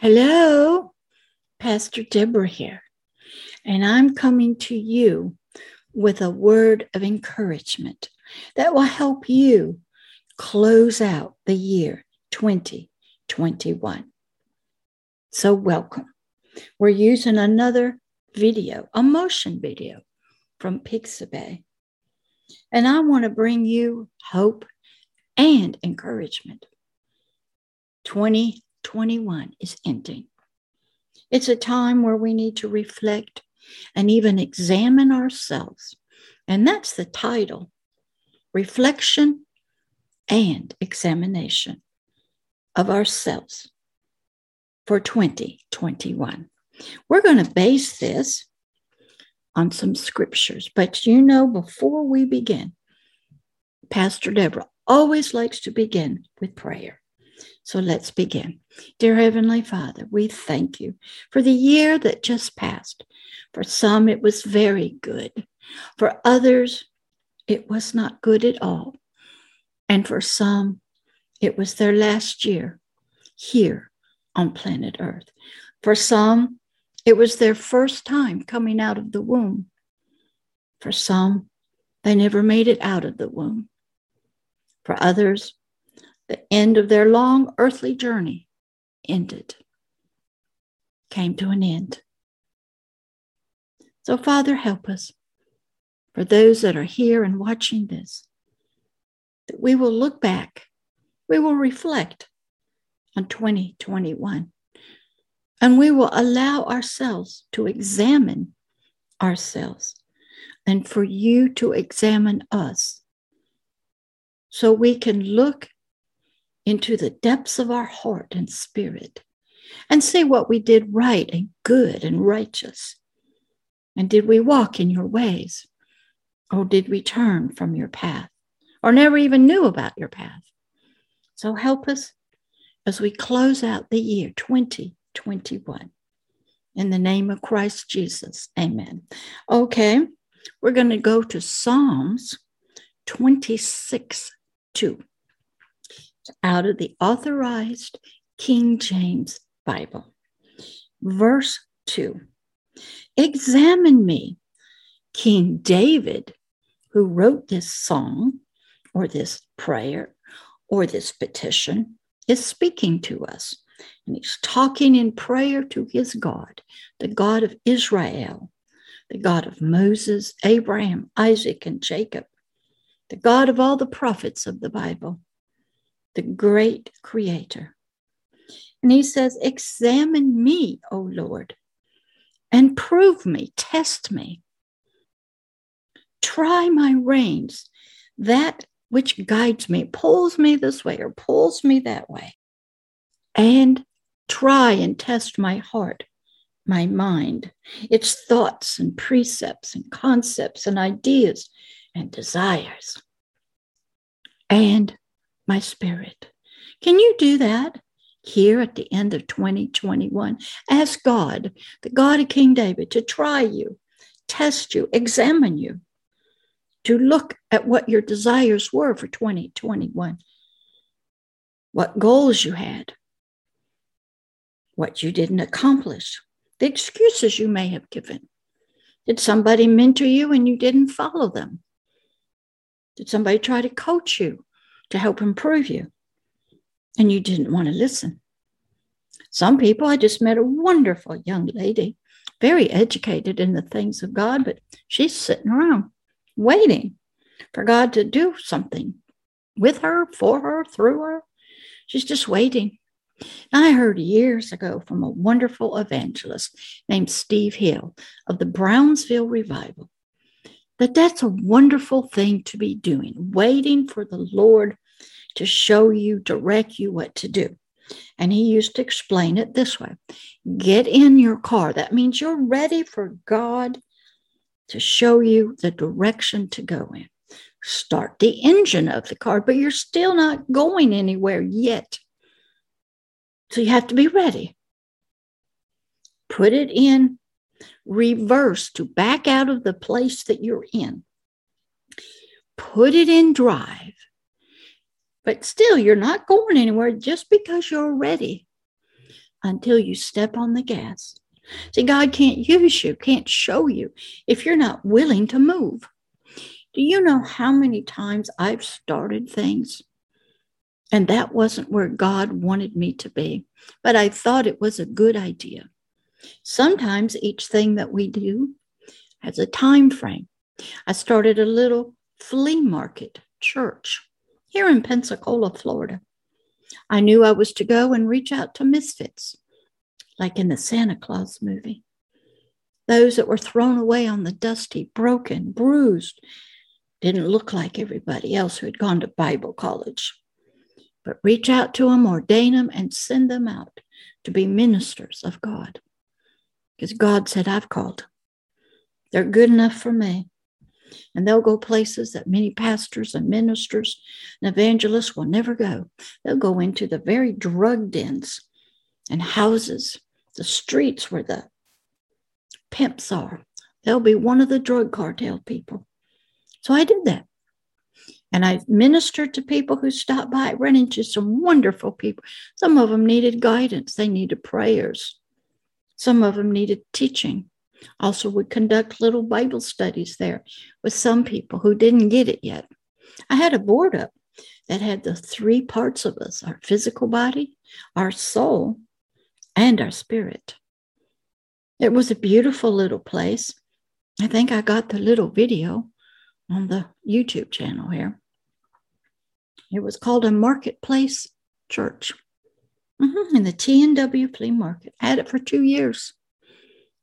Hello, Pastor Deborah here, and I'm coming to you with a word of encouragement that will help you close out the year 2021. So, welcome. We're using another video, a motion video from Pixabay. And I want to bring you hope and encouragement. 2021 is ending. It's a time where we need to reflect and even examine ourselves. And that's the title Reflection and Examination of Ourselves for 2021. We're going to base this on some scriptures, but you know, before we begin, Pastor Deborah always likes to begin with prayer. So let's begin. Dear Heavenly Father, we thank you for the year that just passed. For some, it was very good. For others, it was not good at all. And for some, it was their last year here on planet Earth. For some, it was their first time coming out of the womb. For some, they never made it out of the womb. For others, the end of their long earthly journey ended, came to an end. So, Father, help us. For those that are here and watching this, that we will look back, we will reflect on 2021 and we will allow ourselves to examine ourselves and for you to examine us so we can look into the depths of our heart and spirit and see what we did right and good and righteous. And did we walk in your ways? Or did we turn from your path or never even knew about your path? So help us as we close out the year 2021. In the name of Christ Jesus, amen. Okay, we're going to go to Psalms 26 2 out of the authorized King James Bible. Verse 2 Examine me, King David, who wrote this song or this prayer or this petition, is speaking to us. And he's talking in prayer to his God, the God of Israel, the God of Moses, Abraham, Isaac, and Jacob, the God of all the prophets of the Bible, the great creator. And he says, Examine me, O Lord, and prove me, test me. Try my reins, that which guides me, pulls me this way or pulls me that way. And try and test my heart, my mind, its thoughts and precepts and concepts and ideas and desires, and my spirit. Can you do that here at the end of 2021? Ask God, the God of King David, to try you, test you, examine you, to look at what your desires were for 2021, what goals you had, what you didn't accomplish, the excuses you may have given. Did somebody mentor you and you didn't follow them? Did somebody try to coach you to help improve you and you didn't want to listen? Some people, I just met a wonderful young lady, very educated in the things of God, but she's sitting around waiting for God to do something with her, for her, through her. She's just waiting. I heard years ago from a wonderful evangelist named Steve Hill of the Brownsville Revival that that's a wonderful thing to be doing, waiting for the Lord to show you, direct you what to do. And he used to explain it this way get in your car. That means you're ready for God to show you the direction to go in. Start the engine of the car, but you're still not going anywhere yet. So you have to be ready. Put it in reverse to back out of the place that you're in. Put it in drive. But still, you're not going anywhere just because you're ready. until you step on the gas. See, God can't use you, can't show you if you're not willing to move. Do you know how many times I've started things and that wasn't where God wanted me to be, but I thought it was a good idea. Sometimes each thing that we do has a time frame. I started a little flea market church here in Pensacola, Florida. I knew I was to go and reach out to misfits, like in the Santa Claus movie. Those that were thrown away on the dusty, broken, bruised, didn't look like everybody else who had gone to Bible college. But reach out to them, ordain them, and send them out to be ministers of God. Because God said, I've called them. They're good enough for me. And they'll go places that many pastors and ministers and evangelists will never go. They'll go into the very drug dens and houses, the streets where the pimps are. They'll be one of the drug cartel people. So I did that. And I ministered to people who stopped by. Ran into some wonderful people. Some of them needed guidance, they needed prayers. Some of them needed teaching. Also, would conduct little Bible studies there with some people who didn't get it yet. I had a board up that had the three parts of us our physical body, our soul, and our spirit. It was a beautiful little place. I think I got the little video on the YouTube channel here. It was called a marketplace church mm-hmm, in the T&W flea market. I had it for two years.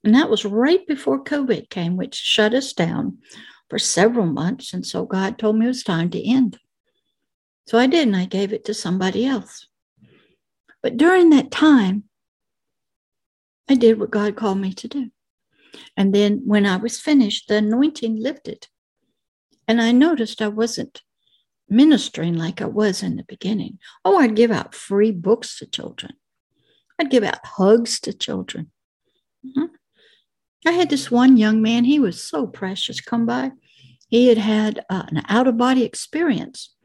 And that was right before COVID came, which shut us down for several months. And so God told me it was time to end. So I did, and I gave it to somebody else. But during that time, I did what God called me to do. And then when I was finished, the anointing lifted. And I noticed I wasn't ministering like I was in the beginning. Oh, I'd give out free books to children, I'd give out hugs to children. Mm-hmm. I had this one young man, he was so precious, come by. He had had uh, an out of body experience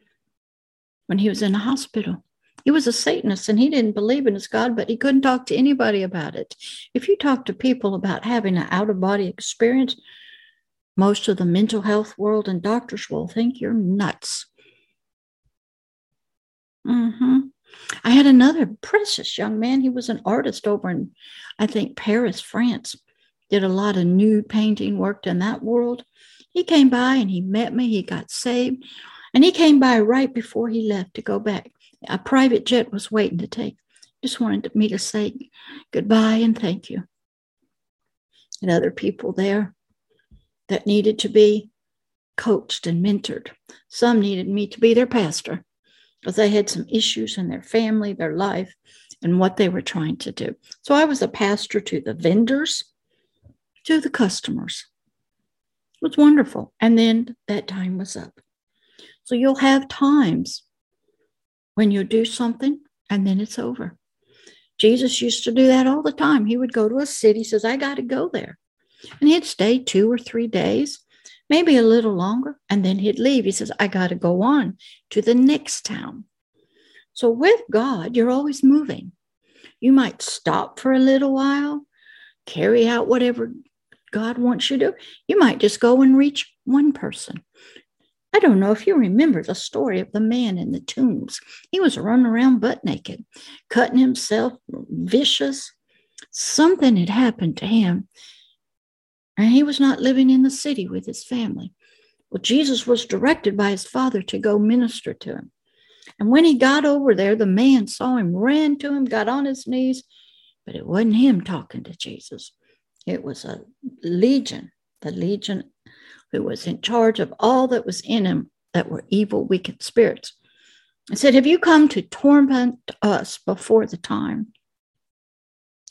when he was in the hospital. He was a Satanist and he didn't believe in his God, but he couldn't talk to anybody about it. If you talk to people about having an out of body experience, most of the mental health world and doctors will think you're nuts. Mm-hmm. I had another precious young man. He was an artist over in, I think, Paris, France did a lot of nude painting, worked in that world. He came by and he met me. He got saved. And he came by right before he left to go back. A private jet was waiting to take. Just wanted me to say goodbye and thank you. And other people there that needed to be coached and mentored. Some needed me to be their pastor because they had some issues in their family, their life, and what they were trying to do. So I was a pastor to the vendors to the customers. It was wonderful. And then that time was up. So you'll have times when you do something and then it's over. Jesus used to do that all the time. He would go to a city, says, I got to go there. And he'd stay two or three days, maybe a little longer, and then he'd leave. He says, I got to go on to the next town. So with God, you're always moving. You might stop for a little while, carry out whatever God wants you to, you might just go and reach one person. I don't know if you remember the story of the man in the tombs. He was running around butt naked, cutting himself, vicious. Something had happened to him, and he was not living in the city with his family. Well, Jesus was directed by his father to go minister to him. And when he got over there, the man saw him, ran to him, got on his knees, but it wasn't him talking to Jesus. It was a legion, the legion who was in charge of all that was in him that were evil, wicked spirits. I said, Have you come to torment us before the time?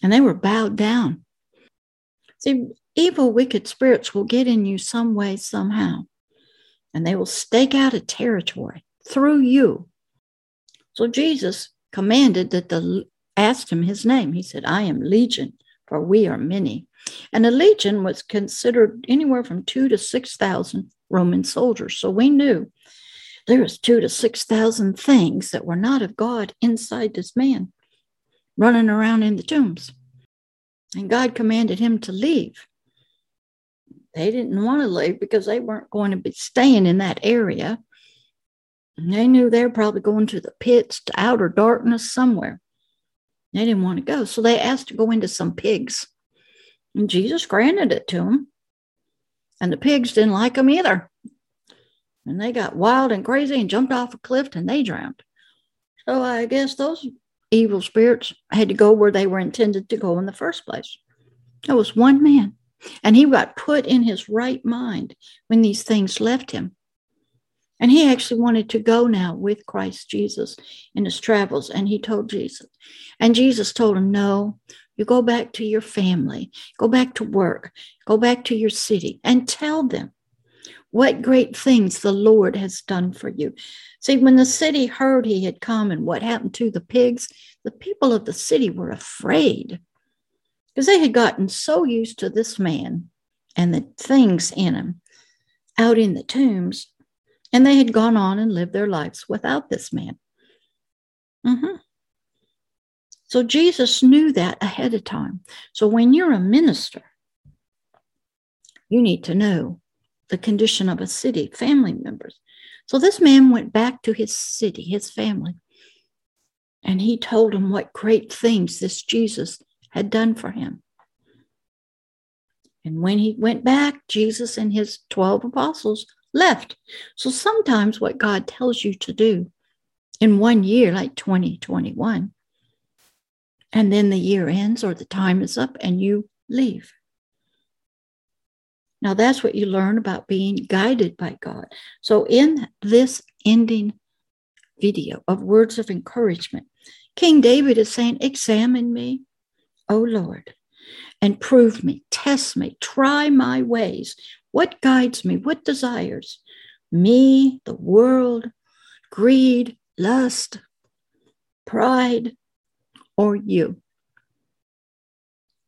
And they were bowed down. See, evil, wicked spirits will get in you some way, somehow, and they will stake out a territory through you. So Jesus commanded that the asked him his name. He said, I am Legion, for we are many. And a legion was considered anywhere from two to 6,000 Roman soldiers. So we knew there was two to 6,000 things that were not of God inside this man. running around in the tombs. And God commanded him to leave. They didn't want to leave because they weren't going to be staying in that area. And they knew they were probably going to the pits, to outer darkness somewhere. They didn't want to go. So they asked to go into some pigs. And Jesus granted it to them. And the pigs didn't like them either. And they got wild and crazy and jumped off a cliff and they drowned. So I guess those evil spirits had to go where they were intended to go in the first place. It was one man. And he got put in his right mind when these things left him. And he actually wanted to go now with Christ Jesus in his travels. And he told Jesus. And Jesus told him, No, you go back to your family, go back to work, go back to your city, and tell them what great things the Lord has done for you. See, when the city heard he had come and what happened to the pigs, the people of the city were afraid because they had gotten so used to this man and the things in him out in the tombs, and they had gone on and lived their lives without this man. Mm-hmm. So Jesus knew that ahead of time. So when you're a minister, you need to know the condition of a city, family members. So this man went back to his city, his family, and he told them what great things this Jesus had done for him. And when he went back, Jesus and his 12 apostles left. So sometimes what God tells you to do in one year, like 2021, and then the year ends or the time is up and you leave. Now, that's what you learn about being guided by God. So, in this ending video of words of encouragement, King David is saying, Examine me, O Lord, and prove me, test me, try my ways. What guides me? What desires? Me, the world, greed, lust, pride, or you?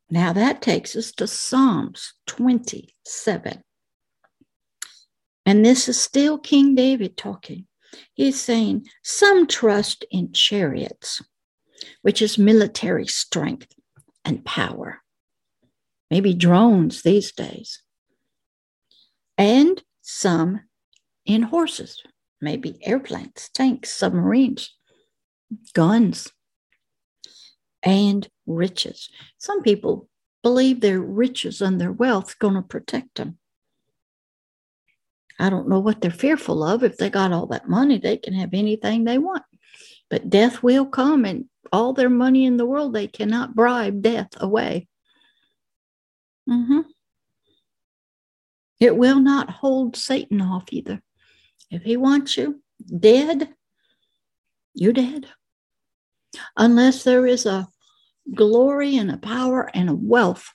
Now that takes us to Psalms 27. And this is still King David talking. He's saying, Some trust in chariots, which is military strength and power. Maybe drones these days. And some in horses, maybe airplanes, tanks, submarines, guns, and riches. Some people believe their riches and their wealth going to protect them. I don't know what they're fearful of. If they got all that money, they can have anything they want. But death will come, and all their money in the world, they cannot bribe death away. Mm-hmm. It will not hold Satan off either. If he wants you dead, you're dead. Unless there is a glory and a power and a wealth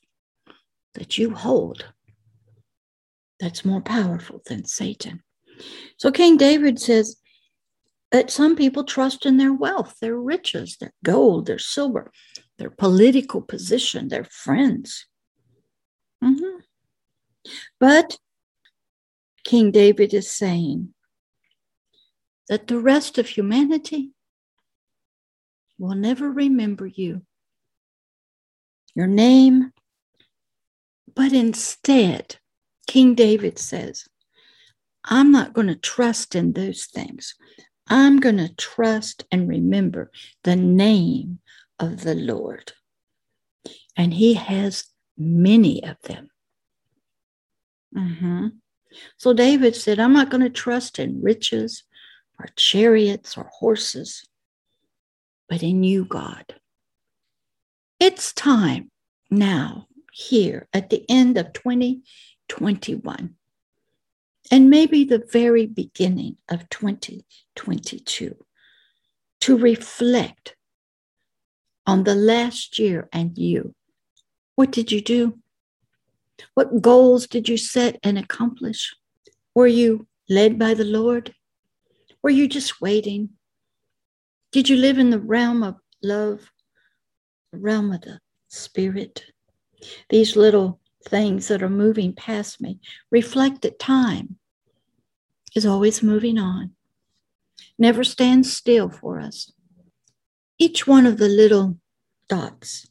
that you hold that's more powerful than Satan. So King David says that some people trust in their wealth, their riches, their gold, their silver, their political position, their friends. Mm-hmm. But King David is saying that the rest of humanity will never remember you your name. But instead, King David says, I'm not going to trust in those things. I'm going to trust and remember the name of the Lord. And he has many of them. Mm-hmm. So David said, I'm not going to trust in riches or chariots or horses, but in you, God. It's time now, here at the end of 2021, and maybe the very beginning of 2022, to reflect on the last year and you. What did you do? What goals did you set and accomplish? Were you led by the Lord? Were you just waiting? Did you live in the realm of love realm of the spirit. These little things that are moving past me reflect that time is always moving on, never stands still for us. Each one of the little dots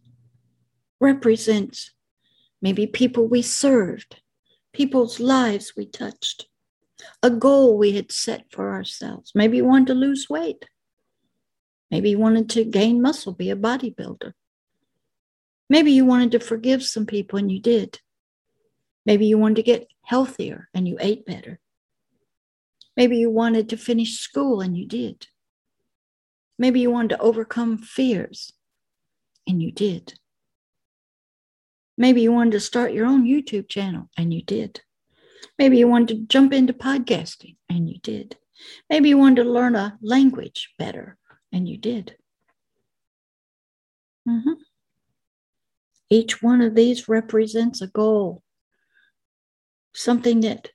represents maybe people we served, people's lives we touched, a goal we had set for ourselves. Maybe you wanted to lose weight. Maybe you wanted to gain muscle, be a bodybuilder. Maybe you wanted to forgive some people and you did. Maybe you wanted to get healthier and you ate better. Maybe you wanted to finish school and you did. Maybe you wanted to overcome fears and you did. Maybe you wanted to start your own YouTube channel and you did. Maybe you wanted to jump into podcasting and you did. Maybe you wanted to learn a language better and you did. Mm-hmm. Each one of these represents a goal, something that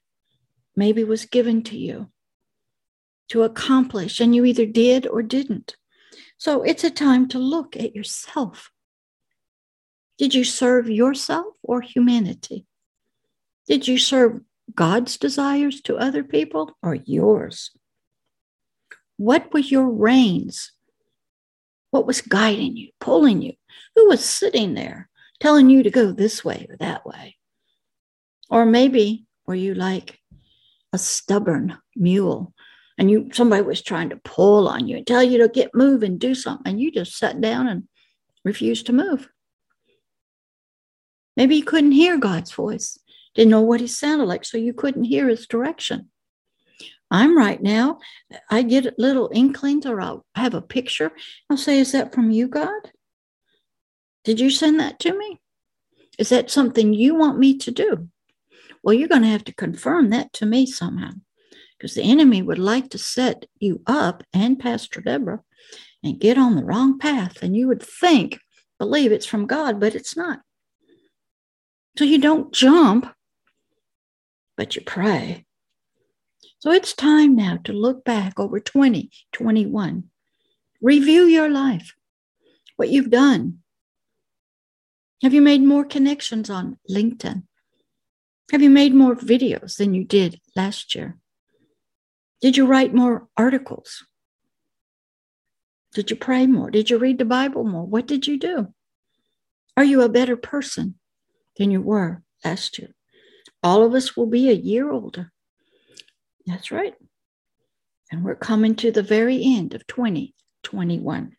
maybe was given to you to accomplish, and you either did or didn't. So it's a time to look at yourself. Did you serve yourself or humanity? Did you serve God's desires to other people or yours? What was your reins? What was guiding you, pulling you? Who was sitting there telling you to go this way or that way? Or maybe were you like a stubborn mule and you somebody was trying to pull on you and tell you to get move and do something and you just sat down and refused to move maybe you couldn't hear god's voice didn't know what he sounded like so you couldn't hear his direction i'm right now i get little inklings or i'll have a picture i'll say is that from you god did you send that to me is that something you want me to do well you're going to have to confirm that to me somehow because the enemy would like to set you up and Pastor Deborah and get on the wrong path. And you would think, believe it's from God, but it's not. So you don't jump, but you pray. So it's time now to look back over 2021. Review your life, what you've done. Have you made more connections on LinkedIn? Have you made more videos than you did last year? Did you write more articles? Did you pray more? Did you read the Bible more? What did you do? Are you a better person than you were last year? All of us will be a year older. That's right. And we're coming to the very end of 2021.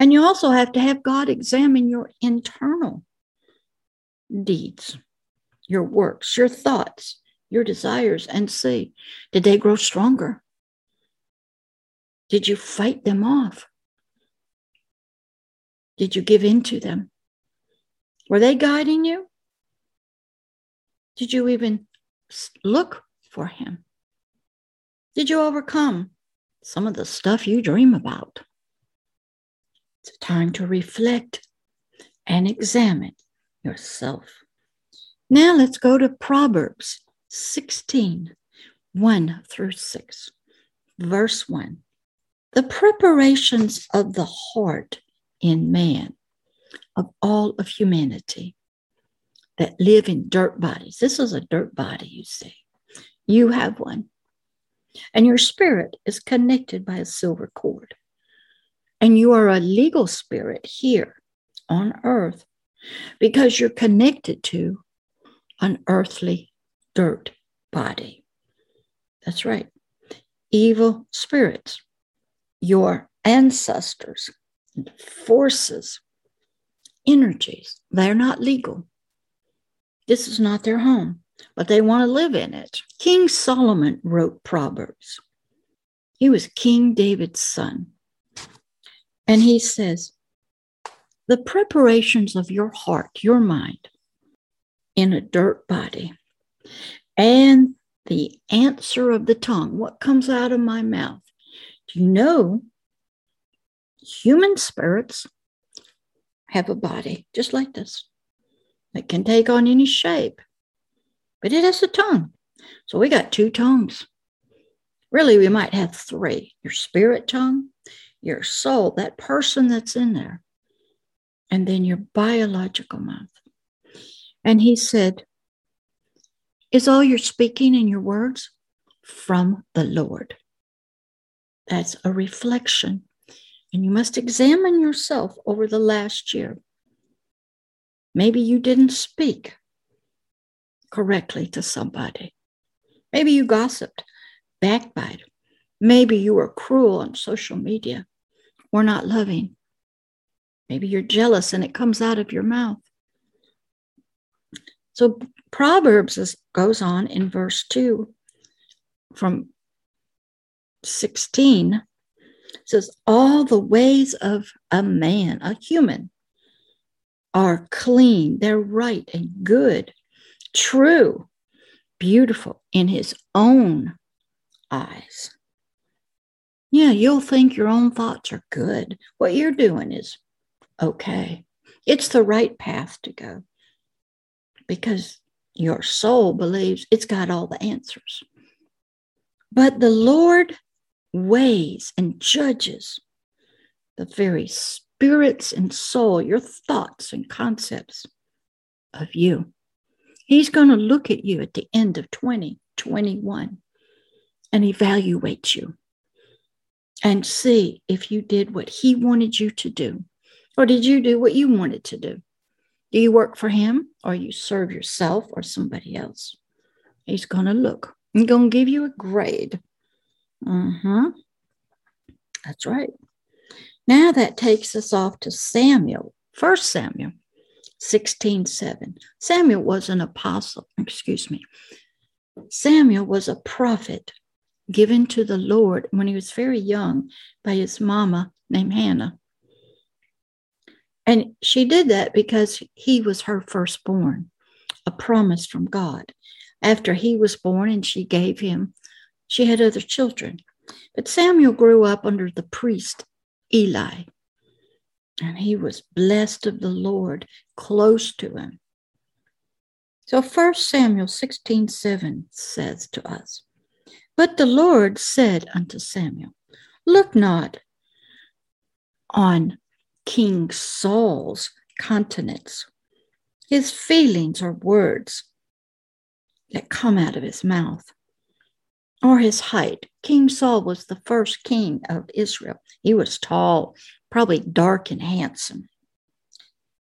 And you also have to have God examine your internal deeds, your works, your thoughts, your desires and see did they grow stronger? Did you fight them off? Did you give in to them? Were they guiding you? Did you even look for him? Did you overcome some of the stuff you dream about? It's time to reflect and examine yourself. Now let's go to Proverbs 16, 1 through 6. Verse 1 The preparations of the heart in man, of all of humanity that live in dirt bodies. This is a dirt body, you see. You have one. And your spirit is connected by a silver cord. And you are a legal spirit here on earth because you're connected to an earthly dirt body. That's right. Evil spirits, your ancestors, forces, energies, they're not legal. This is not their home, but they want to live in it. King Solomon wrote Proverbs. He was King David's son. And he says, The preparations of your heart, your mind, in a dirt body and the answer of the tongue, what comes out of my mouth. Do you know human spirits have a body just like this? It can take on any shape, but it has a tongue. So we got two tongues. Really, we might have three your spirit tongue, your soul, that person that's in there, and then your biological mouth. And he said, is all your speaking and your words from the Lord. That's a reflection. And you must examine yourself over the last year. Maybe you didn't speak correctly to somebody. Maybe you gossiped, backbite. Maybe you were cruel on social media or not loving. Maybe you're jealous and it comes out of your mouth. So Proverbs is, goes on in verse 2 from 16 says, All the ways of a man, a human, are clean, they're right and good, true, beautiful in his own eyes. Yeah, you'll think your own thoughts are good. What you're doing is okay. It's the right path to go because your soul believes it's got all the answers. But the Lord weighs and judges the very spirits and soul, your thoughts and concepts of you. He's going to look at you at the end of 2021 and evaluate you and see if you did what he wanted you to do or did you do what you wanted to do? Do you work for him or you serve yourself or somebody else? He's going to look. He's going to give you a grade. Mm-hmm. That's right. Now that takes us off to Samuel, First Samuel 16 7. Samuel was an apostle, excuse me. Samuel was a prophet given to the Lord when he was very young by his mama named Hannah. And she did that because he was her firstborn, a promise from God. After he was born and she gave him, she had other children. But Samuel grew up under the priest Eli, and he was blessed of the Lord, close to him. So First Samuel 16 7 says to us, But the Lord said unto Samuel, Look not on King Saul's countenance, his feelings or words that come out of his mouth, or his height. King Saul was the first king of Israel. He was tall, probably dark and handsome.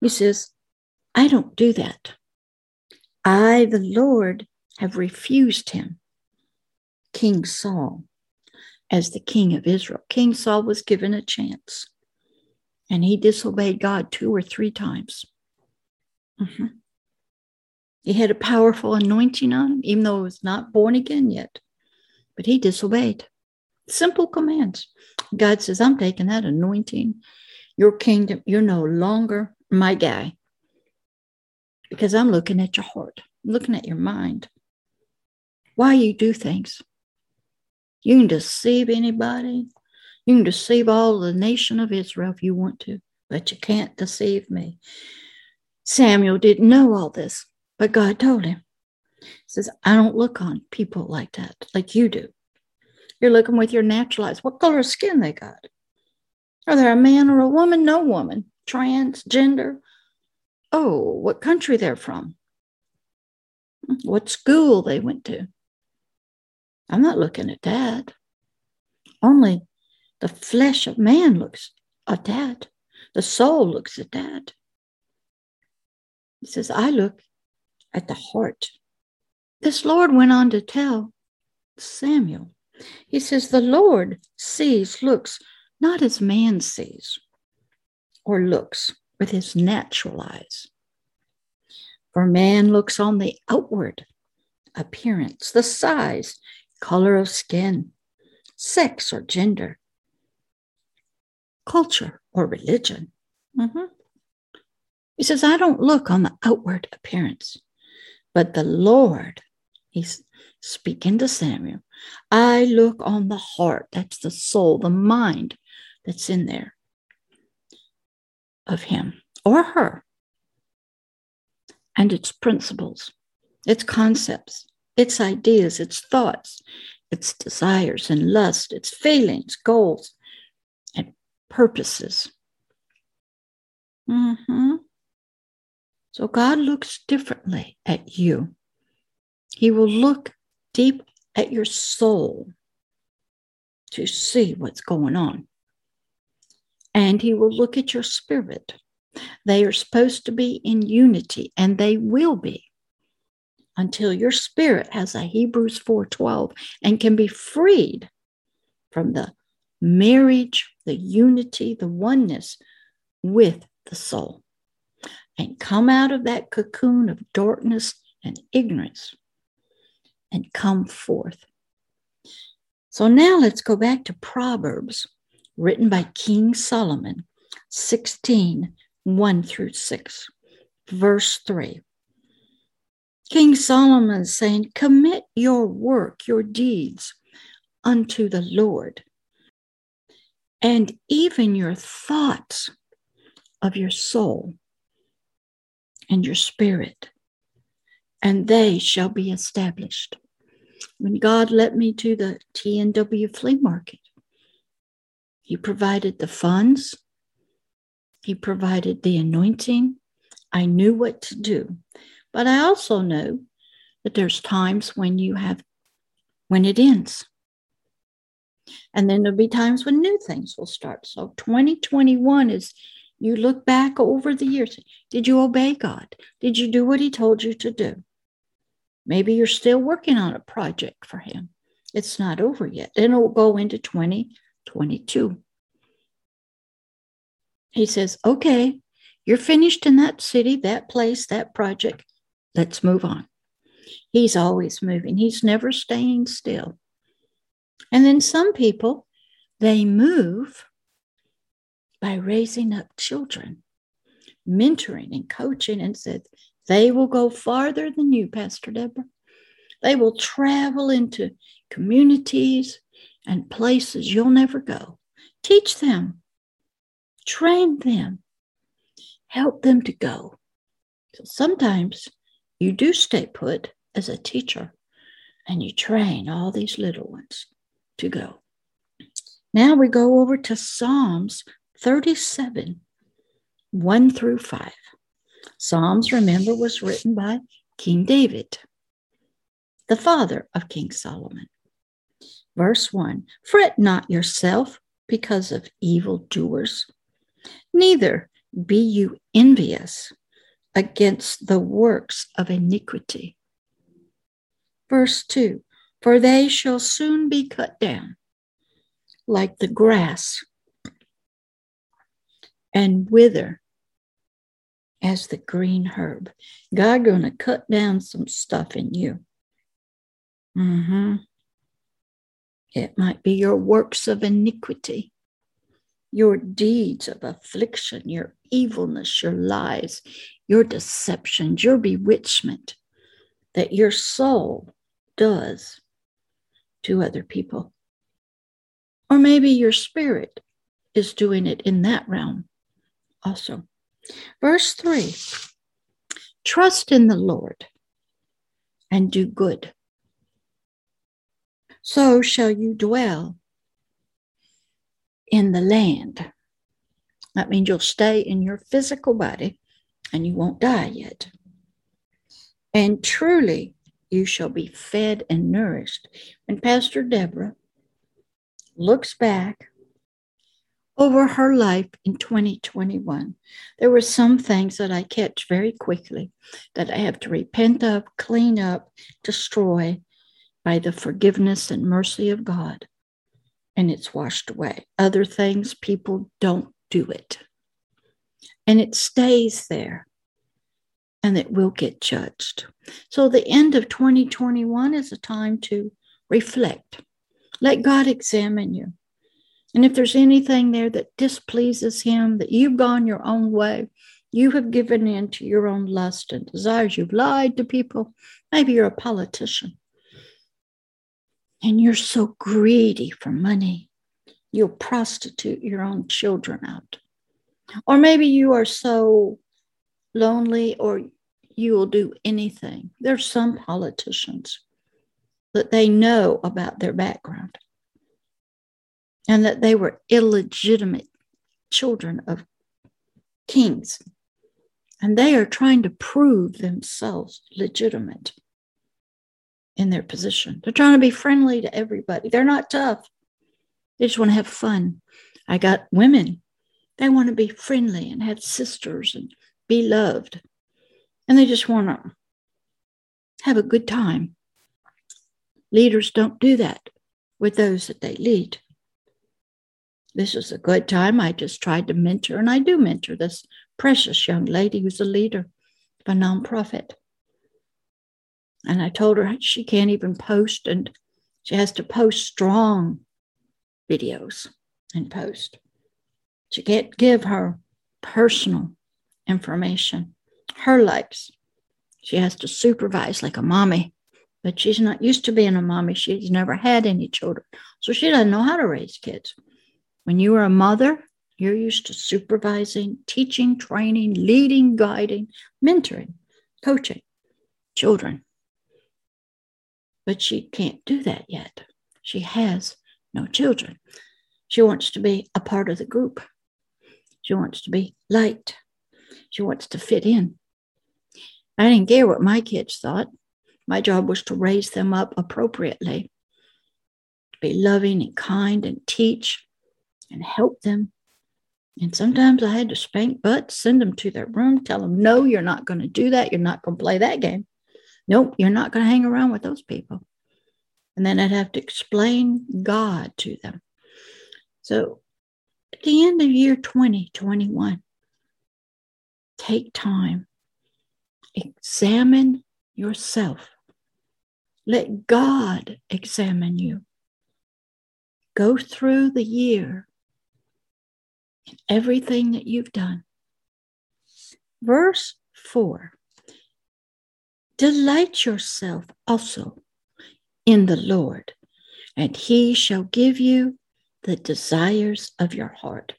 He says, I don't do that. I, the Lord, have refused him, King Saul, as the king of Israel. King Saul was given a chance and he disobeyed God two or three times. Mm-hmm. He had a powerful anointing on him, even though he was not born again yet, but he disobeyed. Simple commands. God says, I'm taking that anointing, your kingdom, you're no longer my guy because I'm looking at your heart, I'm looking at your mind. Why you do things. You can deceive anybody, you can deceive all the nation of Israel if you want to, but you can't deceive me. Samuel didn't know all this, but God told him. He says, I don't look on people like that, like you do. You're looking with your natural eyes. What color of skin they got? Are they a man or a woman? No woman. Transgender. Oh, what country they're from? What school they went to? I'm not looking at that. Only the flesh of man looks at that. The soul looks at that. He says, I look at the heart. This Lord went on to tell Samuel, he says, the Lord sees, looks, not as man sees or looks with his natural eyes. For man looks on the outward appearance, the size, color of skin, sex or gender, culture or religion. Mm-hmm. He says, I don't look on the outward appearance, but the Lord, he's speaking to Samuel, I look on the heart. That's the soul, the mind that's in there of him or her, and its principles, its concepts, its ideas, its thoughts, its desires and lust, its feelings, goals, and purposes. Mm-hmm. So God looks differently at you. He will look deep at your soul to see what's going on. and he will look at your spirit. They are supposed to be in unity, and they will be until your spirit has a Hebrews 4:12 and can be freed from the marriage, the unity, the oneness with the soul. And come out of that cocoon of darkness and ignorance and come forth. So now let's go back to Proverbs written by King Solomon 16 1 through 6, verse 3. King Solomon saying, Commit your work, your deeds unto the Lord, and even your thoughts of your soul and your spirit, and they shall be established. When God led me to the T&W flea market, He provided the funds, He provided the anointing. I knew what to do. But I also know that there's times when you have, when it ends. And then there'll be times when new things will start. So 2021 is you look back over the years. Did you obey God? Did you do what He told you to do? Maybe you're still working on a project for Him. It's not over yet. Then it will go into 2022. He says, okay, you're finished in that city, that place, that project. Let's move on. He's always moving, he's never staying still. And then some people, they move by raising up children, mentoring and coaching, and said, they will go farther than you, Pastor Deborah. They will travel into communities and places you'll never go. Teach them, train them, help them to go. So sometimes you do stay put as a teacher and you train all these little ones to go. Now we go over to Psalms 37, 1 through 5. Psalms, remember, was written by King David, the father of King Solomon. Verse 1 Fret not yourself because of evildoers, neither be you envious against the works of iniquity. Verse 2 For they shall soon be cut down like the grass and wither as the green herb. God going to cut down some stuff in you. Mm-hmm. It might be your works of iniquity, your deeds of affliction, your evilness, your lies, your deceptions, your bewitchment that your soul does to other people. Or maybe your spirit is doing it in that realm also. Verse 3 Trust in the Lord and do good. So shall you dwell in the land. That means you'll stay in your physical body and you won't die yet. And truly, you shall be fed and nourished. When Pastor Deborah looks back over her life in 2021, there were some things that I catch very quickly that I have to repent of, clean up, destroy by the forgiveness and mercy of God. And it's washed away. Other things, people don't do it and it stays there and it will get judged. So the end of 2021 is a time to reflect. Let God examine you. And if there's anything there that displeases him, that you've gone your own way, you have given in to your own lust and desires, you've lied to people, maybe you're a politician, and you're so greedy for money, you'll prostitute your own children out. Or maybe you are so lonely or you will do anything. There's some politicians that they know about their background and that they were illegitimate children of kings. And they are trying to prove themselves legitimate in their position. They're trying to be friendly to everybody. They're not tough. They just want to have fun. I got women They want to be friendly and have sisters and be loved. And they just want to have a good time. Leaders don't do that with those that they lead. This is a good time. I just tried to mentor, and I do mentor this precious young lady who's a leader of a nonprofit. And I told her she can't even post, and she has to post strong videos and post. She can't give her personal information, her likes. She has to supervise like a mommy, but she's not used to being a mommy. She's never had any children, so she doesn't know how to raise kids. When you are a mother, you're used to supervising, teaching, training, leading, guiding, mentoring, coaching children. But she can't do that yet. She has no children. She wants to be a part of the group. She wants to be liked. She wants to fit in. I didn't care what my kids thought. My job was to raise them up appropriately, be loving and kind and teach and help them. And sometimes I had to spank butts, send them to their room, tell them, no, you're not going to do that. You're not going to play that game. Nope, you're not going to hang around with those people. And then I'd have to explain God to them. So at the end of year 2021, take time, examine yourself. Let God examine you. Go through the year and everything that you've done. Verse 4 Delight yourself also in the Lord, and he shall give you the desires of your heart.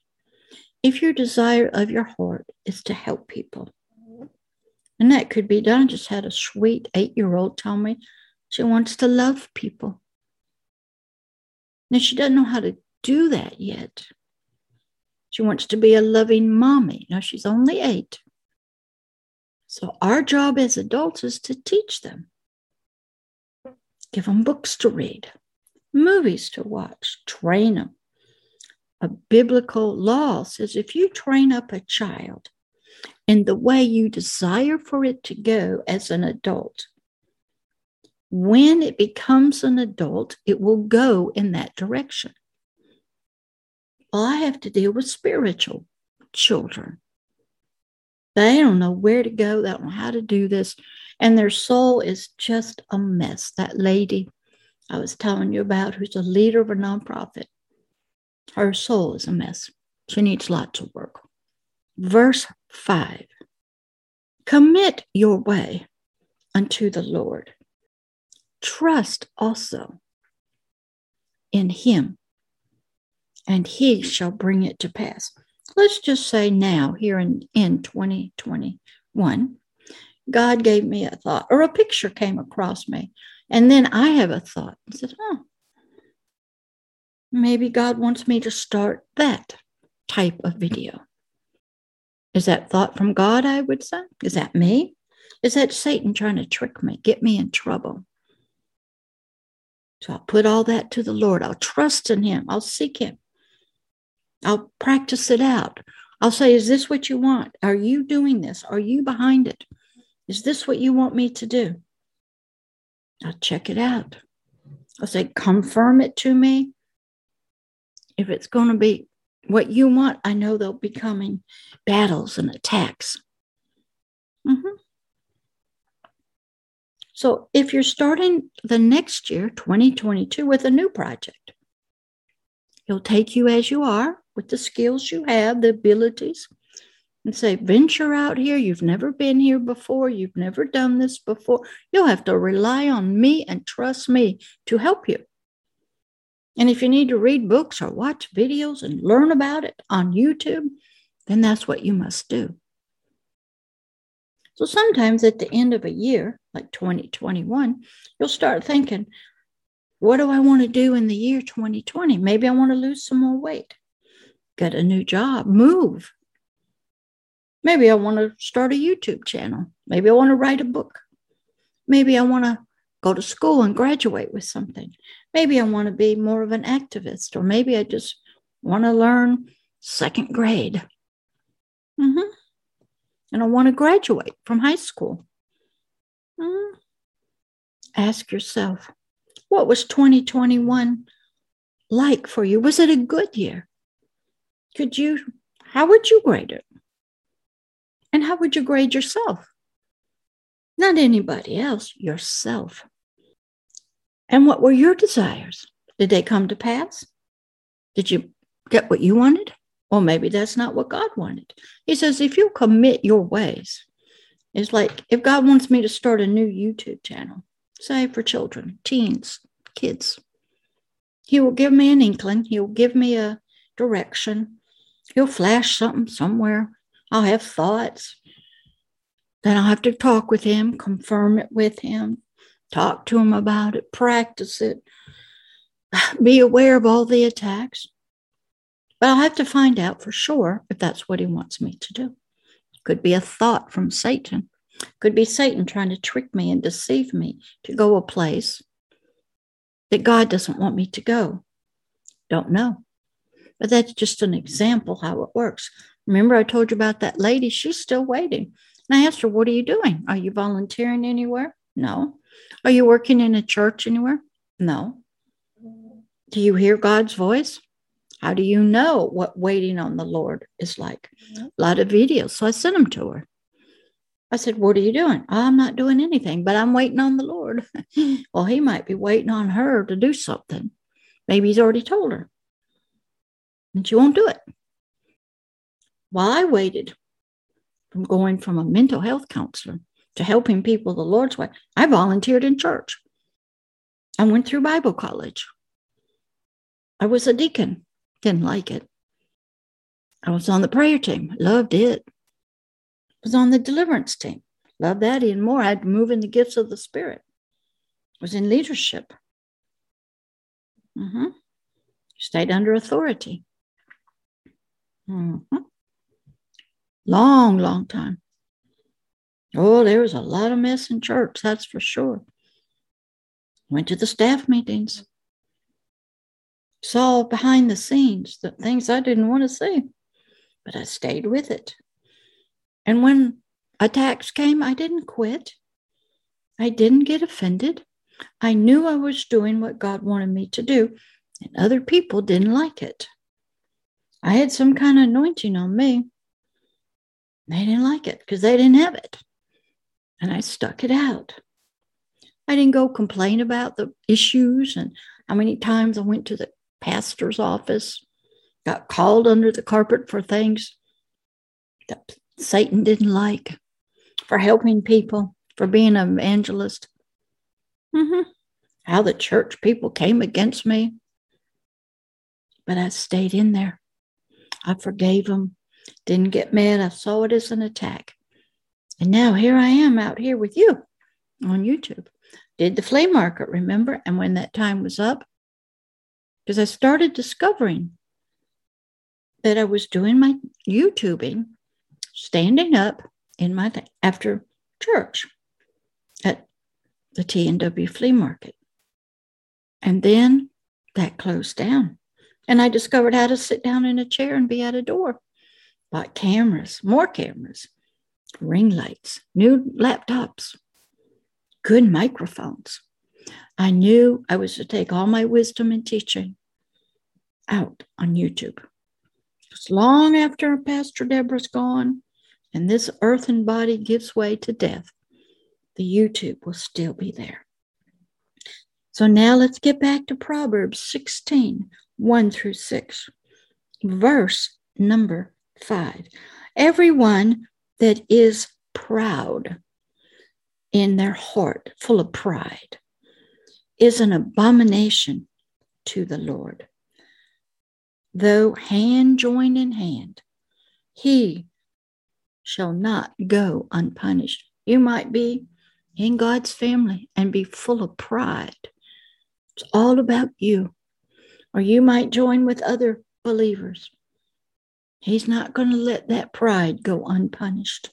If your desire of your heart is to help people, and that could be done. I just had a sweet eight year old tell me she wants to love people. Now, she doesn't know how to do that yet. She wants to be a loving mommy. Now, she's only eight. So, our job as adults is to teach them, give them books to read, movies to watch, train them. A biblical law says if you train up a child in the way you desire for it to go as an adult, when it becomes an adult, it will go in that direction. Well, I have to deal with spiritual children. They don't know where to go, they don't know how to do this, and their soul is just a mess. That lady I was telling you about, who's a leader of a nonprofit. Her soul is a mess. She needs lots of work. Verse 5 Commit your way unto the Lord. Trust also in him, and he shall bring it to pass. Let's just say now, here in, in 2021, God gave me a thought or a picture came across me and then I have a thought and said, oh, maybe God wants me to start that type of video. Is that thought from God, I would say? Is that me? Is that Satan trying to trick me, get me in trouble? So I'll put all that to the Lord. I'll trust in Him. I'll seek Him. I'll practice it out. I'll say, Is this what you want? Are you doing this? Are you behind it? Is this what you want me to do? I'll check it out. I'll say, confirm it to me. If it's going to be what you want, I know there'll be coming battles and attacks. Mm-hmm. So if you're starting the next year, 2022, with a new project, he'll take you as you are with the skills you have, the abilities, and say, venture out here. You've never been here before. You've never done this before. You'll have to rely on me and trust me to help you. And if you need to read books or watch videos and learn about it on YouTube, then that's what you must do. So sometimes at the end of a year, like 2021, you'll start thinking, what do I want to do in the year 2020? Maybe I want to lose some more weight, get a new job, move, Maybe I want to start a YouTube channel. Maybe I want to write a book. Maybe I want to go to school and graduate with something. Maybe I want to be more of an activist, or maybe I just want to learn second grade. Mm-hmm. And I want to graduate from high school. Mm-hmm. Ask yourself, what was 2021 like for you? Was it a good year? Could you, how would you grade it? And how would you grade yourself? Not anybody else, yourself. And what were your desires? Did they come to pass? Did you get what you wanted? Or maybe that's not what God wanted. He says, if you commit your ways, it's like if God wants me to start a new YouTube channel, say for children, teens, kids, He will give me an inkling, He'll give me a direction, He'll flash something somewhere. I'll have thoughts. Then I'll have to talk with Him, confirm it with Him, talk to Him about it, practice it, be aware of all the attacks. But I'll have to find out for sure if that's what he wants me to do. Could be a thought from Satan. Could be Satan trying to trick me and deceive me to go a place that God doesn't want me to go. Don't know. But that's just an example how it works. Remember, I told you about that lady? She's still waiting. And I asked her, What are you doing? Are you volunteering anywhere? No. Are you working in a church anywhere? No. Do you hear God's voice? How do you know what waiting on the Lord is like? A lot of videos. So I sent them to her. I said, What are you doing? Oh, I'm not doing anything, but I'm waiting on the Lord. well, he might be waiting on her to do something. Maybe he's already told her. And she won't do it. While I waited from going from a mental health counselor to helping people the Lord's way, I volunteered in church. I went through Bible college. I was a deacon. Didn't like it. I was on the prayer team. Loved it. Was on the deliverance team. Loved that even more. I had to move in the gifts of the Spirit. Was in leadership. Mm-hmm. Stayed under authority. Mm-hmm. Long, long time. Oh, there was a lot of mess in church, that's for sure. Went to the staff meetings saw behind the scenes the things I didn't want to see, but I stayed with it. And when attacks came, I didn't quit. I didn't get offended. I knew I was doing what God wanted me to do, and other people didn't like it. I had some kind of anointing on me. They didn't like it because they didn't have it. And I stuck it out. I didn't go complain about the issues and how many times I went to the pastor's office, got called under the carpet for things that Satan didn't like, for helping people, for being an evangelist. Mm-hmm. How the church people came against me. But I stayed in there. I forgave them, didn't get mad. I saw it as an attack. And now here I am out here with you on YouTube. Did the flea market, remember? And when that time was up, because I started discovering that I was doing my YouTubing, standing up in my th- after church at the T&W flea market. And then that closed down. And I discovered how to sit down in a chair and be at a door. Bought cameras, more cameras, ring lights, new laptops, good microphones. I knew I was to take all my wisdom and teaching out on YouTube. It's long after Pastor Deborah's gone and this earthen body gives way to death, the YouTube will still be there. So now let's get back to Proverbs 16 1 through 6, verse number 5. Everyone that is proud in their heart, full of pride, is an abomination to the Lord. Though hand join in hand, he shall not go unpunished. You might be in God's family and be full of pride. It's all about you. Or you might join with other believers. He's not going to let that pride go unpunished.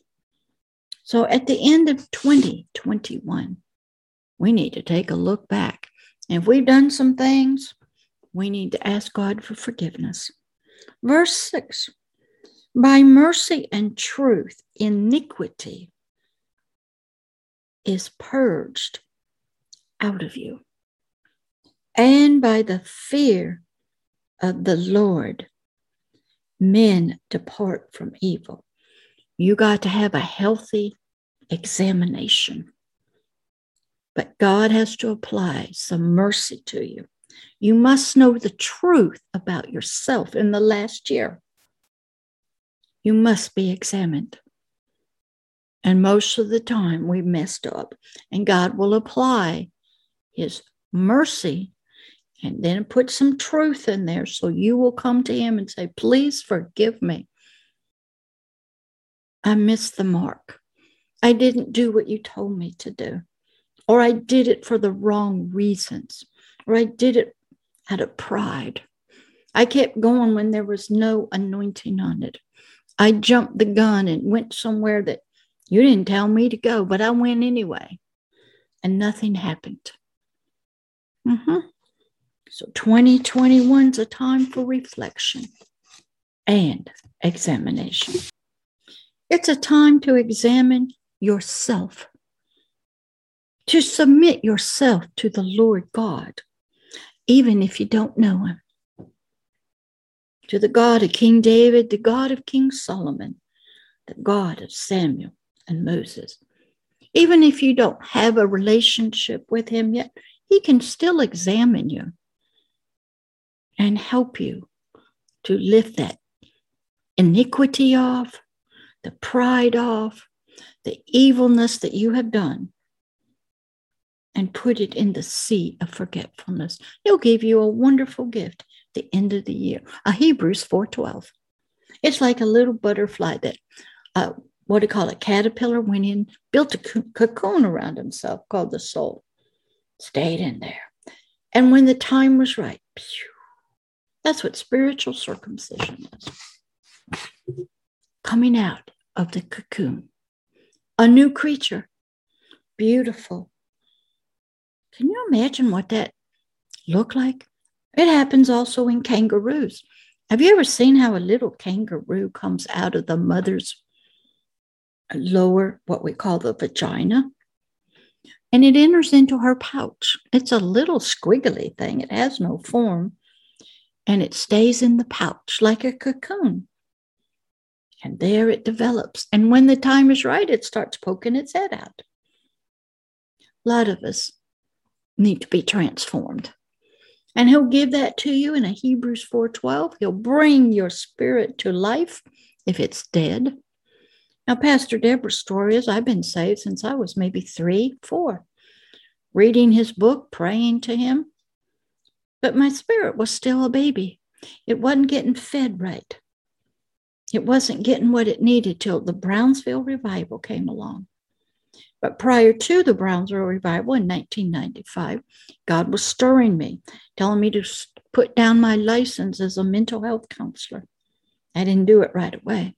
So at the end of 2021, we need to take a look back. if we've done some things, we need to ask God for forgiveness. Verse 6 By mercy and truth, iniquity is purged out of you. And by the fear of the Lord, men depart from evil. You got to have a healthy examination. But God has to apply some mercy to you. You must know the truth about yourself in the last year. You must be examined. And most of the time we messed up, and God will apply His mercy and then put some truth in there so you will come to Him and say, Please forgive me. I missed the mark. I didn't do what you told me to do, or I did it for the wrong reasons, or I did it out of pride. I kept going when there was no anointing on it. I jumped the gun and went somewhere that you didn't tell me to go, but I went anyway, and nothing happened. Mm-hmm. So 2021 is a time for reflection and examination. It's a time to examine yourself, to submit yourself to the Lord God, even if you don't know Him, to the God of King David, the God of King Solomon, the God of Samuel and Moses. Even if you don't have a relationship with Him yet, He can still examine you and help you to lift that iniquity off, the pride off, the evilness that you have done and put it in the sea of forgetfulness. He'll give you a wonderful gift the end of the year. A Hebrews 4:12. It's like a little butterfly that uh, what do you call it? Caterpillar went in, built a cocoon around himself called the soul, stayed in there. And when the time was right, pew, that's what spiritual circumcision is. Coming out of the cocoon a new creature. Beautiful. Can you imagine what that looked like? It happens also in kangaroos. Have you ever seen how a little kangaroo comes out of the mother's lower, what we call the vagina? And it enters into her pouch. It's a little squiggly thing, it has no form, and it stays in the pouch like a cocoon. And there it develops. And when the time is right, it starts poking its head out. A lot of us need to be transformed. And he'll give that to you in a Hebrews 4:12. He'll bring your spirit to life if it's dead. Now, Pastor Deborah's story is I've been saved since I was maybe three, four, reading his book, praying to him. But my spirit was still a baby. It wasn't getting fed right. It wasn't getting what it needed till the Brownsville revival came along. But prior to the Brownsville revival in 1995, God was stirring me, telling me to put down my license as a mental health counselor. I didn't do it right away.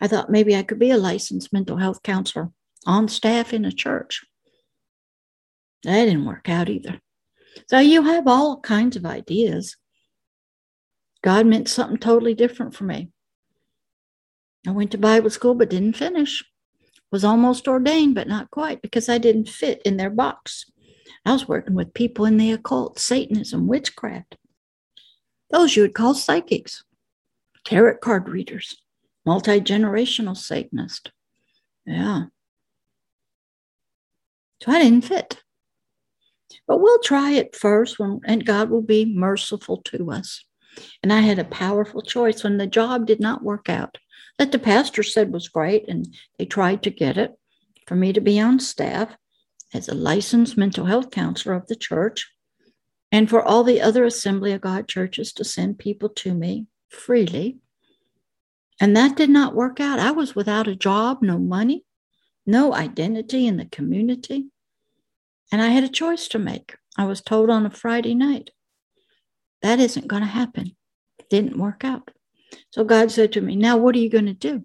I thought maybe I could be a licensed mental health counselor on staff in a church. That didn't work out either. So you have all kinds of ideas. God meant something totally different for me. I went to Bible school but didn't finish. Was almost ordained, but not quite because I didn't fit in their box. I was working with people in the occult, Satanism, witchcraft. Those you would call psychics, tarot card readers, multi generational Satanist. Yeah. So I didn't fit. But we'll try it first, when, and God will be merciful to us. And I had a powerful choice when the job did not work out that the pastor said was great, and they tried to get it for me to be on staff as a licensed mental health counselor of the church, and for all the other Assembly of God churches to send people to me freely. And that did not work out. I was without a job, no money, no identity in the community. And I had a choice to make. I was told on a Friday night that isn't going to happen. It didn't work out. So God said to me, Now what are you going to do?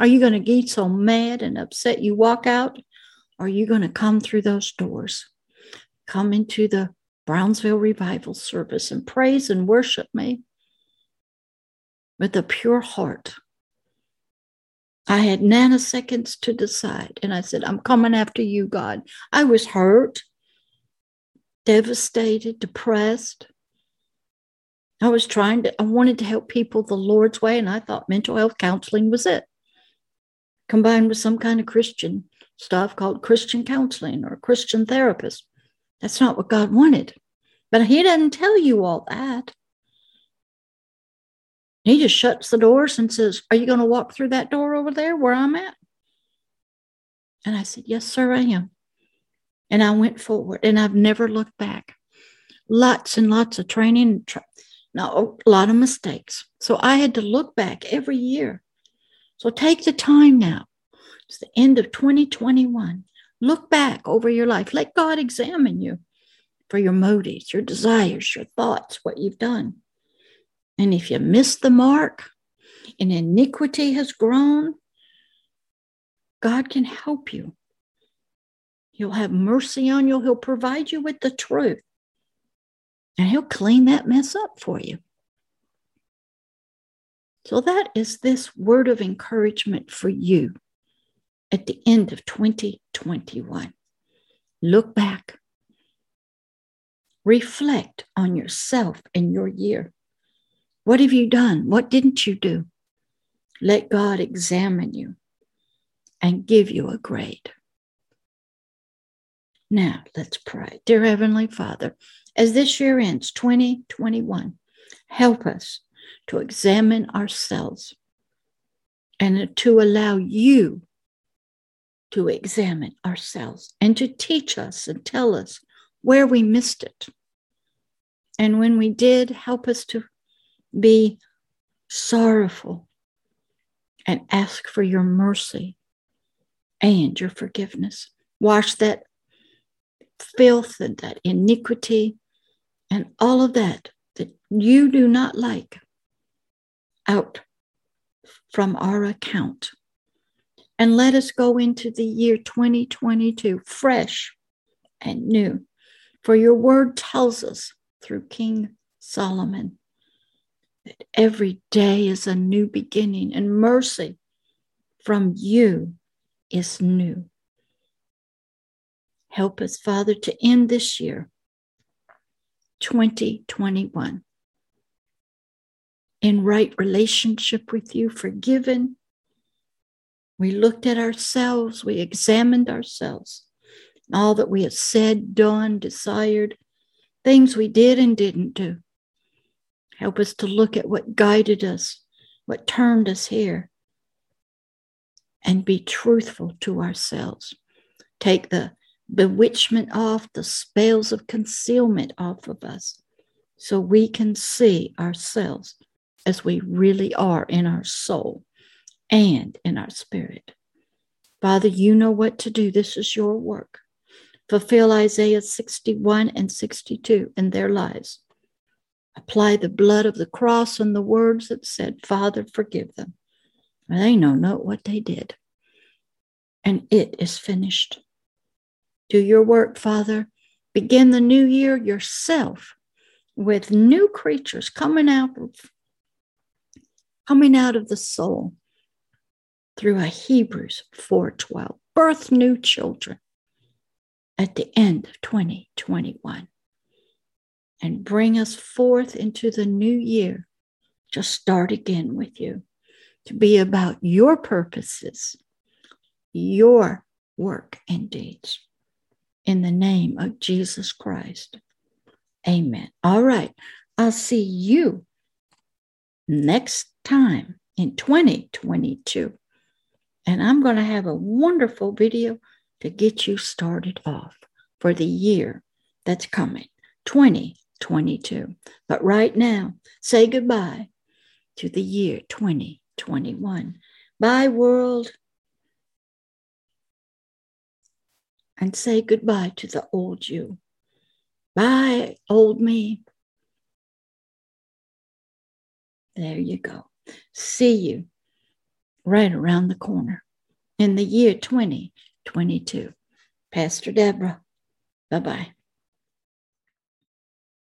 Are you going to get so mad and upset you walk out? Or are you going to come through those doors? Come into the Brownsville revival service and praise and worship me. with a pure heart. I had nanoseconds to decide, and I said, I'm coming after you, God. I was hurt, devastated, depressed. I was trying to, I wanted to help people the Lord's way, and I thought mental health counseling was it, combined with some kind of Christian stuff called Christian counseling or Christian therapist. That's not what God wanted. But He doesn't tell you all that. He just shuts the doors and says, Are you going to walk through that door over there where I'm at? And I said, Yes, sir, I am. And I went forward and I've never looked back. Lots and lots of training, tra- no, a lot of mistakes. So I had to look back every year. So take the time now. It's the end of 2021. Look back over your life. Let God examine you for your motives, your desires, your thoughts, what you've done. And if you miss the mark and iniquity has grown, God can help you. He'll have mercy on you. He'll provide you with the truth. And He'll clean that mess up for you. So, that is this word of encouragement for you at the end of 2021. Look back, reflect on yourself and your year. What have you done? What didn't you do? Let God examine you and give you a grade. Now, let's pray. Dear Heavenly Father, as this year ends, 2021, help us to examine ourselves and to allow you to examine ourselves and to teach us and tell us where we missed it. And when we did, help us to be sorrowful and ask for your mercy and your forgiveness. Wash that filth and that iniquity and all of that that you do not like out from our account. And let us go into the year 2022 fresh and new. For your word tells us through King Solomon that every day is a new beginning, and mercy from you is new. Help us, Father, to end this year, 2021, in right relationship with you, forgiven. We looked at ourselves, we examined ourselves, all that we have said, done, desired, things we did and didn't do. Help us to look at what guided us, what turned us here, and be truthful to ourselves. Take the bewitchment off, the spells of concealment off of us, so we can see ourselves as we really are in our soul and in our spirit. Father, you know what to do. This is your work. Fulfill Isaiah 61 and 62 in their lives apply the blood of the cross and the words that said, Father, forgive them. They know not what they did. And it is finished. Do your work, Father. Begin the new year yourself with new creatures coming out of coming out of the soul through a Hebrews 4:12. Birth new children at the end of 2021 and bring us forth into the new year. Just start again with you to be about your purposes, your work and deeds. In the name of Jesus Christ. Amen. All right. I'll see you next time in 2022. And I'm going to have a wonderful video to get you started off for the year that's coming 20 22. But right now, say goodbye to the year 2021. Bye, world. And say goodbye to the old you. Bye, old me. There you go. See you right around the corner in the year 2022. Pastor Deborah. Bye bye.